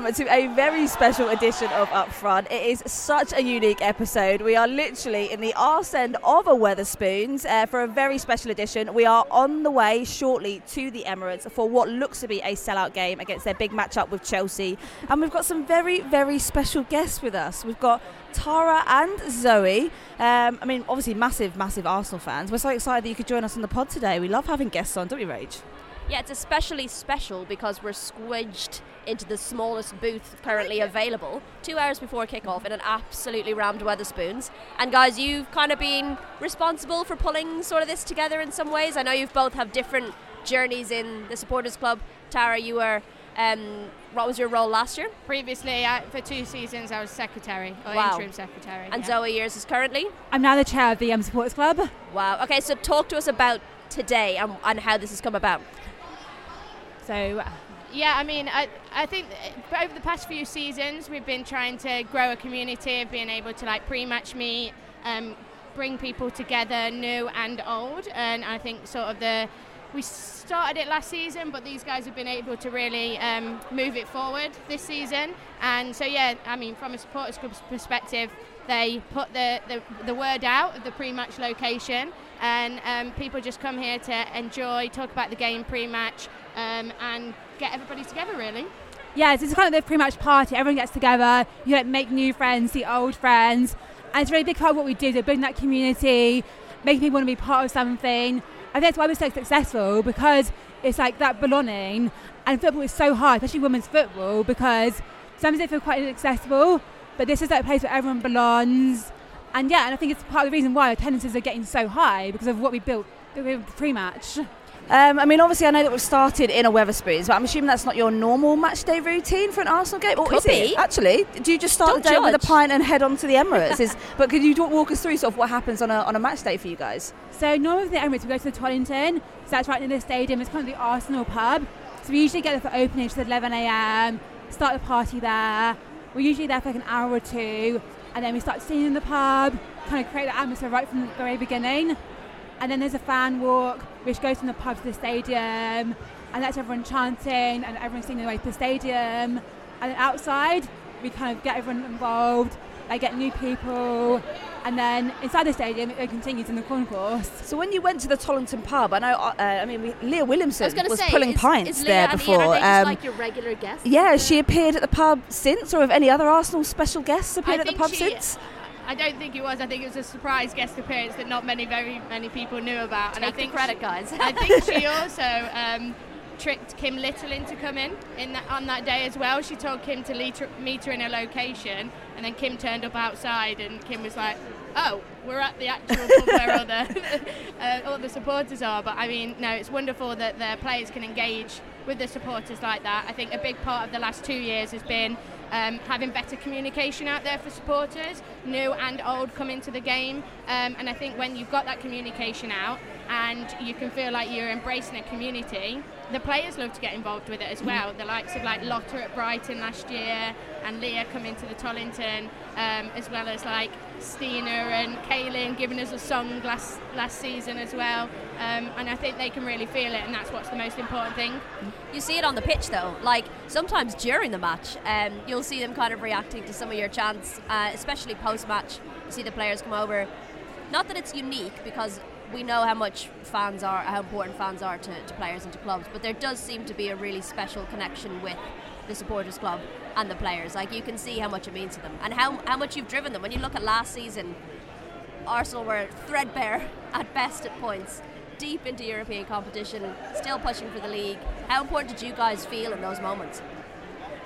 Welcome to a very special edition of Upfront. It is such a unique episode. We are literally in the arse end of a Wetherspoons uh, for a very special edition. We are on the way shortly to the Emirates for what looks to be a sellout game against their big matchup with Chelsea. And we've got some very, very special guests with us. We've got Tara and Zoe. Um, I mean, obviously, massive, massive Arsenal fans. We're so excited that you could join us on the pod today. We love having guests on, don't we, Rage? Yeah, it's especially special because we're squidged into the smallest booth currently available two hours before kickoff in an absolutely rammed Wetherspoons. And guys, you've kind of been responsible for pulling sort of this together in some ways. I know you've both have different journeys in the supporters club. Tara, you were. Um, what was your role last year? Previously, I, for two seasons, I was secretary or Wow. interim secretary. And yeah. Zoe, yours is currently? I'm now the chair of the um, Supporters Club. Wow. Okay, so talk to us about today and, and how this has come about. So, Yeah, I mean, I, I think over the past few seasons, we've been trying to grow a community of being able to like pre-match meet, um, bring people together, new and old, and I think sort of the we started it last season, but these guys have been able to really um, move it forward this season. And so, yeah, I mean, from a supporters club's perspective, they put the, the, the word out of the pre-match location, and um, people just come here to enjoy, talk about the game pre-match, um, and get everybody together. Really. yeah, so it's kind of the pre-match party. Everyone gets together. You like make new friends, see old friends, and it's a really big part of what we do. So building that community, making people want to be part of something. I think that's why we're so successful because it's like that belonging. And football is so hard, especially women's football, because sometimes they feel quite inaccessible. But this is like a place where everyone belongs. And yeah, and I think it's part of the reason why attendances are getting so high because of what we built pre-match. Um, I mean, obviously, I know that we've started in a Wetherspoons, but I'm assuming that's not your normal match day routine for an Arsenal game. Or Could is it? be. Actually, do you just start Don't the day with a pint and head on to the Emirates? is, but could you walk us through sort of what happens on a, on a match day for you guys? So normally with the Emirates, we go to the Tollington. So that's right near the stadium. It's kind of the Arsenal pub. So we usually get there for opening, which is 11 a.m. Start the party there. We're usually there for like an hour or two, and then we start singing in the pub, kind of create the atmosphere right from the very beginning. And then there's a fan walk, which goes from the pub to the stadium, and that's everyone chanting and everyone singing their way to the stadium. And outside, we kind of get everyone involved. They get new people, and then inside the stadium, it continues in the concourse. So when you went to the Tollington pub, I know, uh, I mean, we, Leah Williamson I was say, pulling is, pints is there before. Ian, are they just Um, like your regular guests? yeah, has she appeared at the pub since, or have any other Arsenal special guests appeared at the think pub she- since? I don't think it was. I think it was a surprise guest appearance that not many, very many people knew about. and I Take think credit, she- guys. I think she also um, tricked Kim Little into coming in that, on that day as well. She told Kim to lead meet her in a location, and then Kim turned up outside, and Kim was like, "Oh, we're at the actual pub where all the uh, all the supporters are." But I mean, no, it's wonderful that the players can engage with the supporters like that. I think a big part of the last two years has been um, having better communication out there for supporters, new and old, come into the game. Um, and I think when you've got that communication out and you can feel like you're embracing a community, the players love to get involved with it as well. The likes of like Lotta at Brighton last year and Leah coming to the Tollington, um, as well as like Stina and Caitlin giving us a song last last season as well. Um, and I think they can really feel it, and that's what's the most important thing. You see it on the pitch though. Like sometimes during the match, um, you'll see them kind of reacting to some of your chants, uh, especially post match. You see the players come over. Not that it's unique because we know how much fans are, how important fans are to, to players and to clubs, but there does seem to be a really special connection with the supporters club and the players. Like you can see how much it means to them and how, how much you've driven them. When you look at last season, Arsenal were threadbare at best at points, deep into European competition, still pushing for the league. How important did you guys feel in those moments?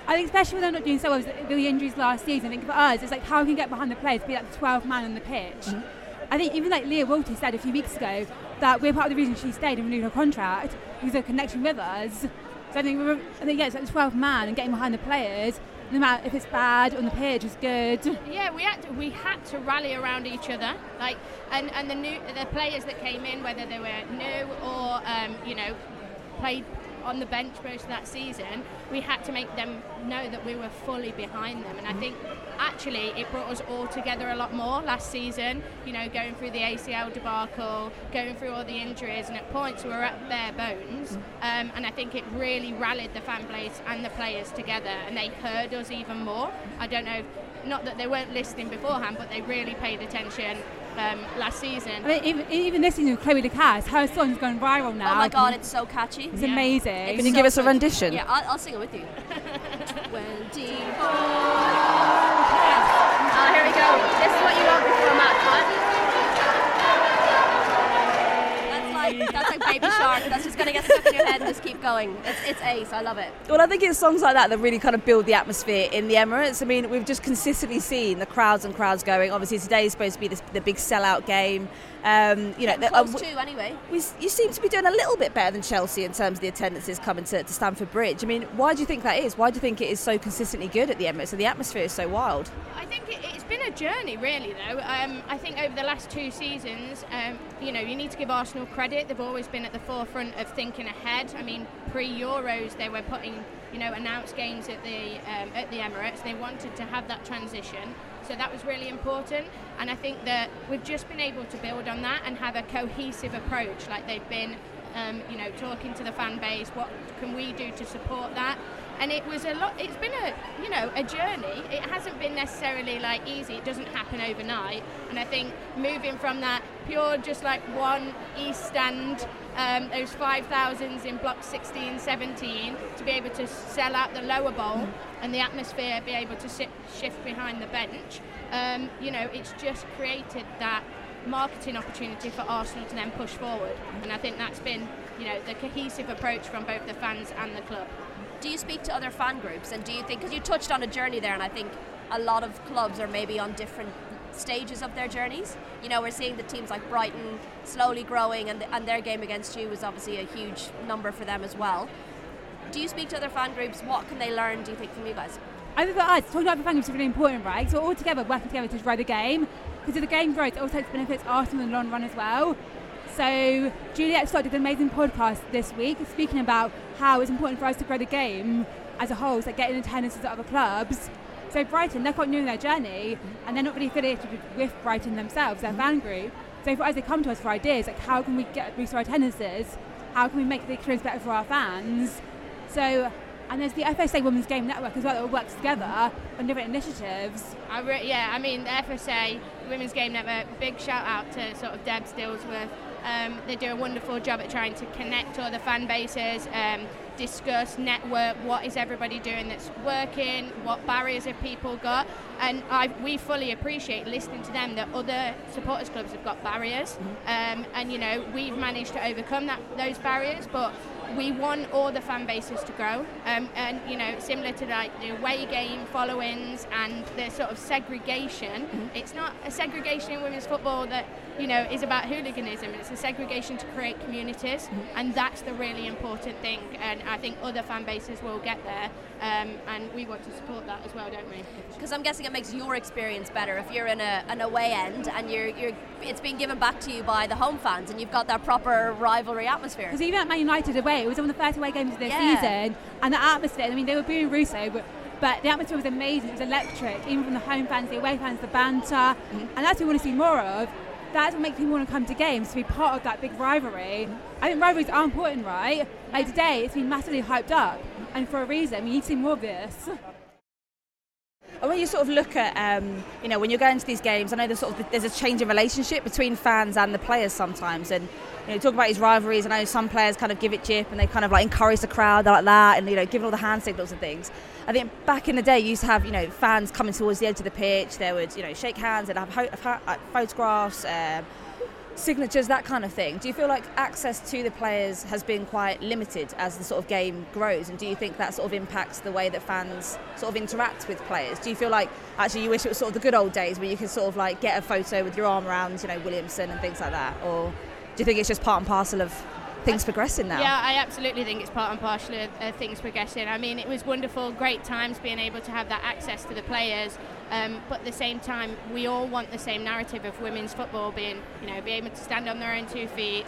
I think especially when they're not doing so well with the injuries last season, I think for us it's like how we can get behind the players, be like the 12 man on the pitch. Mm-hmm. I think even like Lia Wälti said a few weeks ago that we're part of the reason she stayed and renewed her contract of her connection with us. So I think, I think yeah, it's like the 12 man and getting behind the players, no matter if it's bad on the pitch, is good. Yeah, we had to, we had to rally around each other, like and, and the new the players that came in, whether they were new or um, you know played on the bench most of that season, we had to make them know that we were fully behind them. And I think actually it brought us all together a lot more last season. You know, going through the ACL debacle, going through all the injuries, and at points we were at bare bones. Um, and I think it really rallied the fan base and the players together, and they heard us even more. I don't know, not that they weren't listening beforehand, but they really paid attention um, last season. I mean, even, even listening to Cloé Lacasse, her song's gone viral now. Oh my god, it's so catchy. It's Yeah. amazing. Can you So give us a good. rendition? Yeah, I'll, I'll sing it with you. 24. Oh, here we go. This is what you want before a Um, that's like Baby Shark. That's just gonna get stuck in your head and just keep going. It's it's ace. I love it. Well, I think it's songs like that that really kind of build the atmosphere in the Emirates. I mean, we've just consistently seen the crowds and crowds going. Obviously, today is supposed to be this, the big sellout game. Um, you know, the- uh, too, anyway. we, you seem to be doing a little bit better than Chelsea in terms of the attendances coming to, to Stamford Bridge. I mean, why do you think that is? Why do you think it is so consistently good at the Emirates and the atmosphere is so wild? I think it, it's been a journey, really, though. Um, I think over the last two seasons, um, you know, you need to give Arsenal credit. They've always been at the forefront of thinking ahead. I mean, pre-Euros, they were putting, you know, announced games at the um, at the Emirates. They wanted to have that transition, so that was really important. And I think that we've just been able to build on that and have a cohesive approach, like they've been. Um, you know, talking to the fan base, what can we do to support that? And it was a lot it's been a you know a journey. It hasn't been necessarily like easy. It doesn't happen overnight. And i think moving from that pure just like one east stand um, those 5000s in block 16 17 to be able to sell out the lower bowl and the atmosphere be able to sit, shift behind the bench um, you know it's just created that marketing opportunity for arsenal to then push forward. And i think that's been you know the cohesive approach from both the fans and the club Do you speak to other fan groups, and do you think because you touched on a journey there, and I think a lot of clubs are maybe on different stages of their journeys. You know, we're seeing the teams like Brighton slowly growing, and and their game against you was obviously a huge number for them as well. Do you speak to other fan groups? What can they learn? Do you think from you guys? I think for us, talking about the fan groups is really important, right? So all together, working together to grow the game. Because if the game grows, it also benefits Arsenal in the long run as well. So Juliet Scott did an amazing podcast this week speaking about how it's important for us to grow the game as a whole, so like getting attendances at other clubs. So Brighton, they're quite new in their journey, and they're not really affiliated with, with Brighton themselves, their fan group. So for us, they come to us for ideas like how can we get boost our attendances, how can we make the experience better for our fans. So, and there's the FSA Women's Game Network as well that works together on different initiatives. I re- yeah, I mean, the FSA, Women's Game Network, big shout out to sort of Deb Stillsworth. Um, they do a wonderful job at trying to connect all the fan bases, um, discuss, network, what is everybody doing that's working, what barriers have people got. And I, we fully appreciate listening to them that other supporters clubs have got barriers. Um, and, you know, we've managed to overcome that, those barriers, but we want all the fan bases to grow um, and you know similar to like the away game followings and the sort of segregation it's not a segregation in women's football that you know is about hooliganism it's a segregation to create communities and that's the really important thing and I think other fan bases will get there um, and we want to support that as well don't we Because I'm guessing it makes your experience better if you're in a, an away end and you're, you're it's being given back to you by the home fans and you've got that proper rivalry atmosphere. Because even at Man United away, it was one of the first away games of the Yeah. season, and the atmosphere. I mean, they were booing Russo, but, but the atmosphere was amazing. It was electric, even from the home fans, the away fans, the banter, and that's what we want to see more of. That's what makes people want to come to games to be part of that big rivalry. I think rivalries are important, right? Like today, it's been massively hyped up, and for a reason. We need to see more of this. And when you sort of look at, um, you know, when you're going to these games, I know there's sort of there's a change in relationship between fans and the players sometimes. And you know, talk about these rivalries. I know some players kind of give it jip and they kind of like encourage the crowd like that, and you know, giving all the hand signals and things. I think back in the day, you used to have you know fans coming towards the edge of the pitch. They would you know shake hands. They'd have ho- photographs. Um, signatures, that kind of thing. Do you feel like access to the players has been quite limited as the sort of game grows? And do you think that sort of impacts the way that fans sort of interact with players? Do you feel like actually you wish it was sort of the good old days where you could sort of like get a photo with your arm around, you know, Williamson and things like that? Or do you think it's just part and parcel of things progressing now? Yeah, I absolutely think it's part and parcel of uh, things progressing. I mean, it was wonderful, great times being able to have that access to the players. Um, but at the same time, we all want the same narrative of women's football being, you know, being able to stand on their own two feet,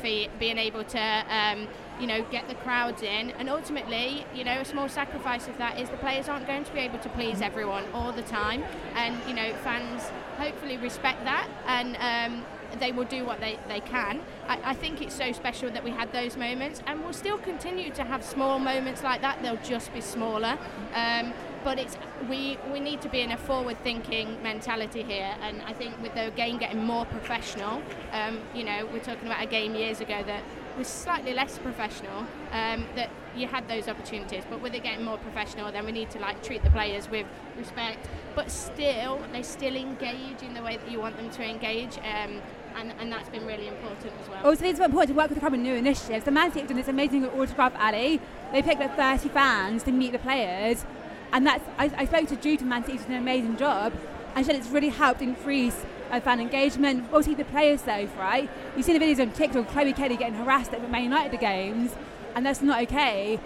feet being able to, um, you know, get the crowds in. And ultimately, you know, a small sacrifice of that is the players aren't going to be able to please everyone all the time. And, you know, fans hopefully respect that and um, they will do what they, they can. I, I think it's so special that we had those moments and we'll still continue to have small moments like that. They'll just be smaller. Um, but it's we we need to be in a forward thinking mentality here and I think with the game getting more professional um, you know we're talking about a game years ago that was slightly less professional um, that you had those opportunities but with it getting more professional then we need to like treat the players with respect but still they still engage in the way that you want them to engage um, and, and that's been really important as well. Also, it's important to work with a couple of new initiatives. The Man City have done this amazing autograph alley. They picked up 30 fans to meet the players, and that's I, I spoke to Jude from Man City, who's done an amazing job, and she said it's really helped increase uh, fan engagement. Obviously, the players though, right? You see the videos on TikTok, Chloe Kelly getting harassed at the Man United games, and that's not okay.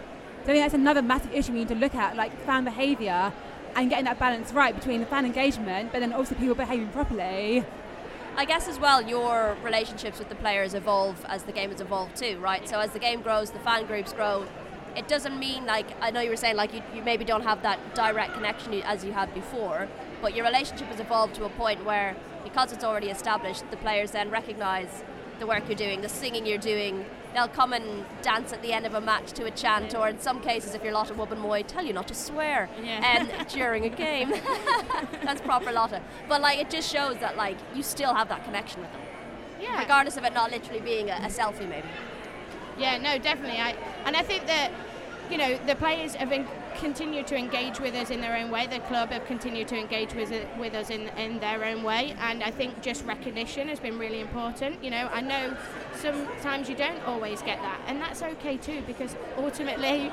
So I think that's another massive issue we need to look at, like fan behaviour and getting that balance right between the fan engagement, but then also people behaving properly. I guess as well, your relationships with the players evolve as the game has evolved too, right? So as the game grows, the fan groups grow. It doesn't mean like I know you were saying like you, you maybe don't have that direct connection as you had before, but your relationship has evolved to a point where because it's already established, the players then recognise the work you're doing, the singing you're doing. They'll come and dance at the end of a match to a chant, or in some cases, if you're Lotte Wubben-Moy, tell you not to swear Yeah. um, during a game. That's proper Lotte. But like, it just shows that like you still have that connection with them, yeah. regardless of it not literally being a, a selfie, maybe. Yeah, no, definitely. I, and I think that, you know, the players have en- continued to engage with us in their own way. The club have continued to engage with, with us in, in their own way. And I think just recognition has been really important. You know, I know sometimes you don't always get that. And that's okay too, because ultimately,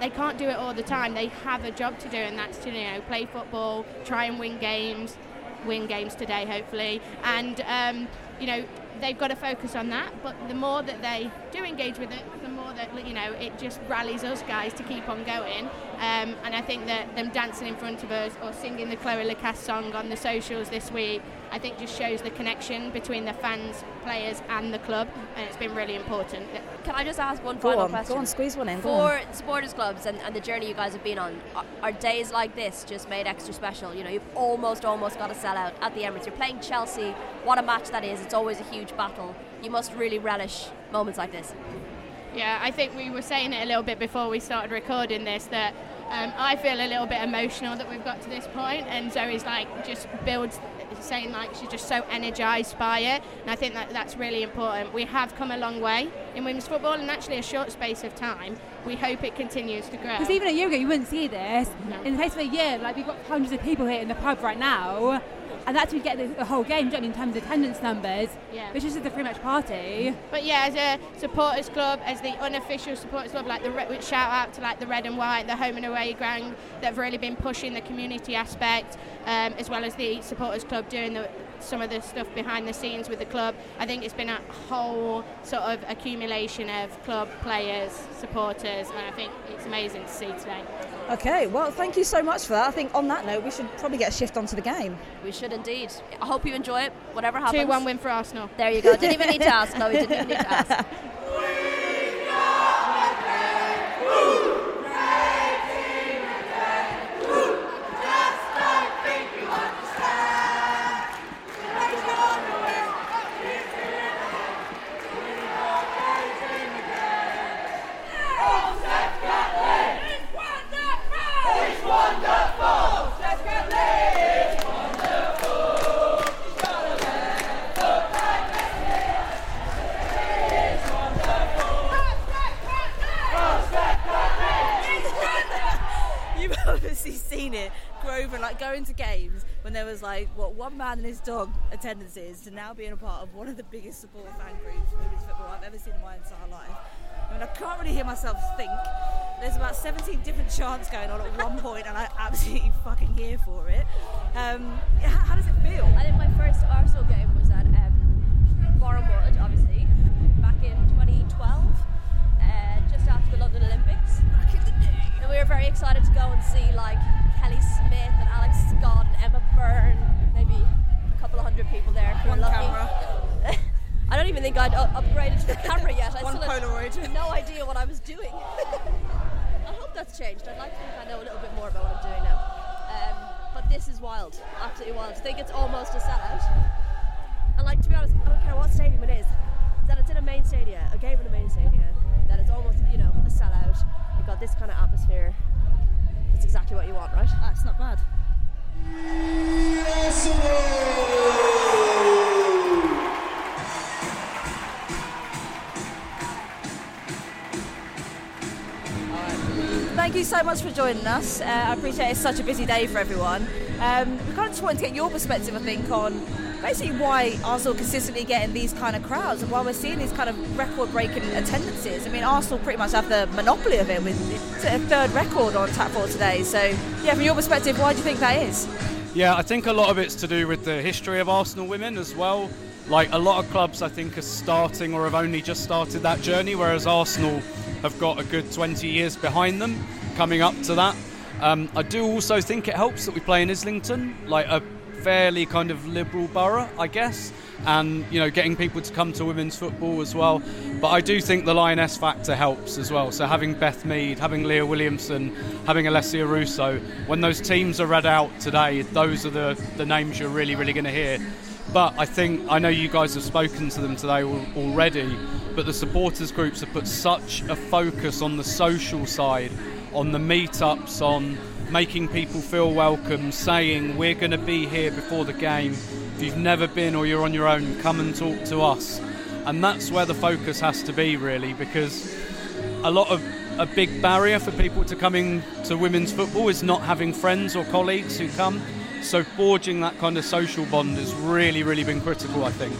they can't do it all the time. They have a job to do, and that's to, you know, play football, try and win games, win games today, hopefully. And, um, you know, they've got to focus on that. But the more that they do engage with it, the more that, you know, it just rallies us guys to keep on going. Um, and I think that them dancing in front of us or singing the Cloé Lacasse song on the socials this week, I think just shows the connection between the fans, players, and the club. And it's been really important. Can I just ask one Go final on, question? go on, squeeze one in. Go on. For supporters clubs and, and the journey you guys have been on, are, are days like this just made extra special? You know, you've almost, almost got a sellout at the Emirates. You're playing Chelsea. What a match that is. It's always a huge battle. You must really relish moments like this. Yeah, I think we were saying it a little bit before we started recording this that um, I feel a little bit emotional that we've got to this point, and Zoe's like just builds saying like she's just so energised by it, and I think that that's really important. We have come a long way in women's football, in actually a short space of time. We hope it continues to grow. Because even a year ago, you wouldn't see this. No. In the space of a year, like we've got hundreds of people here in the pub right now, and that's we get the, the whole game, don't you, in terms of attendance numbers, Yeah. which is just a pretty much party. But yeah, as a supporters club, as the unofficial supporters club, like the Re- shout out to like the red and white, the home and away ground that have really been pushing the community aspect, um, as well as the supporters club doing the, some of the stuff behind the scenes with the club. I think it's been a whole sort of accumulation of club players, supporters, and I think it's amazing to see today. Okay, well, thank you so much for that. I think on that note, we should probably get a shift onto the game. We should indeed. I hope you enjoy it, whatever happens. Two one win for Arsenal. There you go. Didn't even need to ask. No, we didn't even need to ask. You've obviously seen it grow from like going to games when what one man and his dog attendances to now being a part of one of the biggest support fan groups for women's football I've ever seen in my entire life. I mean, I can't really hear myself think. There's about 17 different chants going on at one point, and I'm absolutely fucking here for it. Um, how, how does it feel? I think my first Arsenal game was at um, Borehamwood, obviously, back in 2012, uh, just after the London Olympics. And we were very excited to go and see like Kelly Smith and Alex Scott and Emma Byrne, maybe a couple of hundred people there if we were One camera. I don't even think I'd u- upgraded to the camera yet. I One still had Polaroid. no idea what I was doing. I hope that's changed. I'd like to think I know a little bit more about what I'm doing now. Um, but this is wild, absolutely wild. I think it's almost a sellout. And like to be honest, I don't care what stadium it is. That it's in a main stadium, a game in a main stadium, almost you know a sellout. You've got this kind of atmosphere. It's exactly what you want, right? Ah, it's not bad. Thank you so much for joining us. Uh, I appreciate it's such a busy day for everyone. Um, we kind of just wanted to get your perspective, I think, on basically why Arsenal consistently getting these kind of crowds and why we're seeing these kind of record-breaking attendances. I mean, Arsenal pretty much have the monopoly of it with a third record on tap for today. So, yeah, from your perspective, why do you think that is? Yeah, I think a lot of it's to do with the history of Arsenal women as well. Like a lot of clubs, I think, are starting or have only just started that journey, whereas Arsenal have got a good 20 years behind them coming up to that. Um, I do also think it helps that we play in Islington, like a fairly kind of liberal borough, I guess, and you know, getting people to come to women's football as well. But I do think the Lioness factor helps as well. So having Beth Mead, having Leah Williamson, having Alessia Russo, when those teams are read out today, those are the, the names you're really, really going to hear. But I think I know you guys have spoken to them today already. But the supporters groups have put such a focus on the social side, on the meetups, on making people feel welcome, saying we're going to be here before the game. If you've never been or you're on your own, come and talk to us. And that's where the focus has to be, really, because a lot of a big barrier for people to coming to women's football is not having friends or colleagues who come. So forging that kind of social bond has really, really been critical, I think.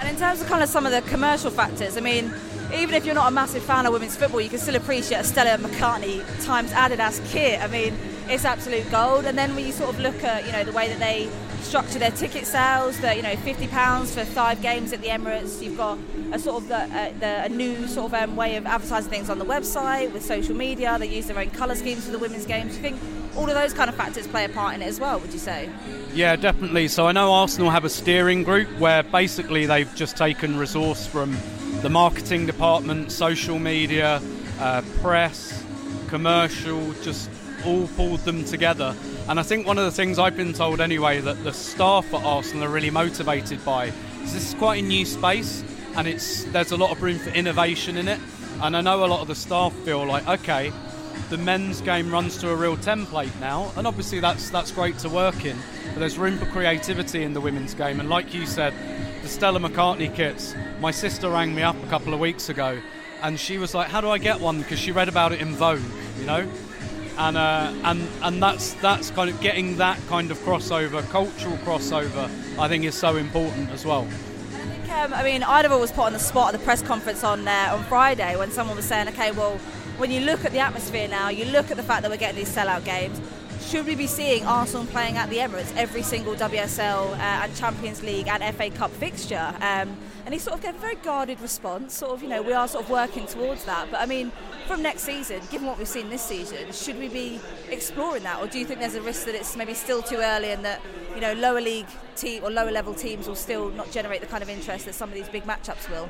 And in terms of kind of some of the commercial factors, I mean, even if you're not a massive fan of women's football, you can still appreciate a Stella McCartney times Adidas kit. I mean, it's absolute gold. And then when you sort of look at, you know, the way that they structure their ticket sales, that you know, fifty pounds for five games at the Emirates. You've got a sort of the, uh, the a new sort of um, way of advertising things on the website with social media. They use their own colour schemes for the women's games. You think all of those kind of factors play a part in it as well? Would you say? Yeah, definitely. So I know Arsenal have a steering group where basically they've just taken resource from the marketing department, social media, uh, press, commercial, just all pulled them together. And I think one of the things I've been told anyway that the staff at Arsenal are really motivated by is this is quite a new space and it's there's a lot of room for innovation in it. And I know a lot of the staff feel like, okay, the men's game runs to a real template now, and obviously that's that's great to work in. But there's room for creativity in the women's game, and like you said, the Stella McCartney kits. My sister rang me up a couple of weeks ago, and she was like, "How do I get one?" Because she read about it in Vogue, you know. And uh, and and that's that's kind of getting that kind of crossover, cultural crossover. I think is so important as well. Um, I mean, Eidevall was put on the spot at the press conference on uh, on Friday when someone was saying, okay, well, when you look at the atmosphere now, you look at the fact that we're getting these sellout games. Should we be seeing Arsenal playing at the Emirates every single WSL uh, and Champions League and FA Cup fixture? Um, and he sort of gave a very guarded response. Sort of, you know, we are sort of working towards that. But I mean, from next season, given what we've seen this season, should we be exploring that, or do you think there's a risk that it's maybe still too early and that you know lower league team or lower level teams will still not generate the kind of interest that some of these big matchups will?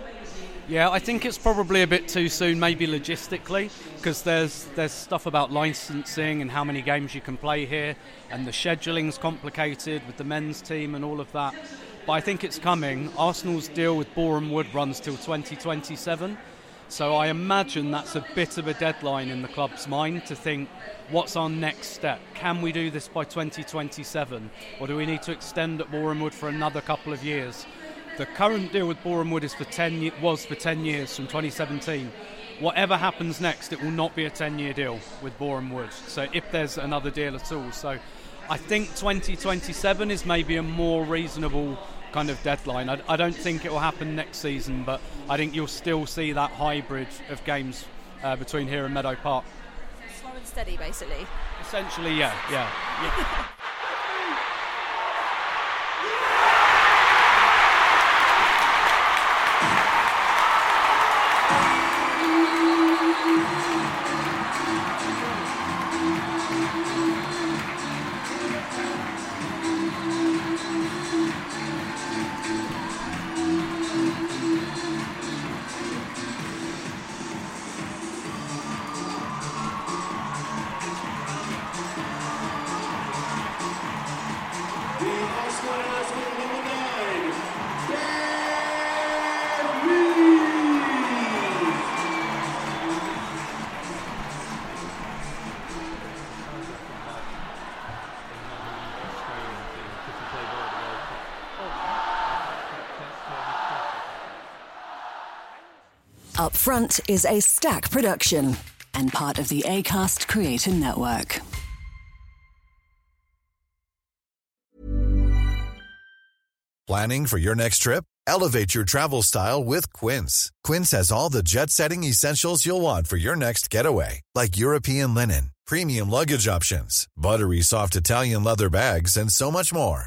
Yeah, I think it's probably a bit too soon, maybe logistically, because there's there's stuff about licensing and how many games you can play here, and the scheduling's complicated with the men's team and all of that. But I think it's coming. Arsenal's deal with Boreham Wood runs till 2027, so I imagine that's a bit of a deadline in the club's mind to think, what's our next step? Can we do this by 2027, or do we need to extend at Boreham Wood for another couple of years? The current deal with Boreham Wood is for 10 ye- was for 10 years from 2017. Whatever happens next, it will not be a 10-year deal with Boreham Wood. So if there's another deal at all, so I think 2027 is maybe a more reasonable kind of deadline. I, I don't think it will happen next season, but I think you'll still see that hybrid of games uh, between here and Meadow Park. Slow and steady, basically. Essentially, yeah, yeah, yeah. Upfront is a stack production and part of the ACAST Creator Network. Planning for your next trip? Elevate your travel style with Quince. Quince has all the jet setting essentials you'll want for your next getaway, like European linen, premium luggage options, buttery soft Italian leather bags, and so much more.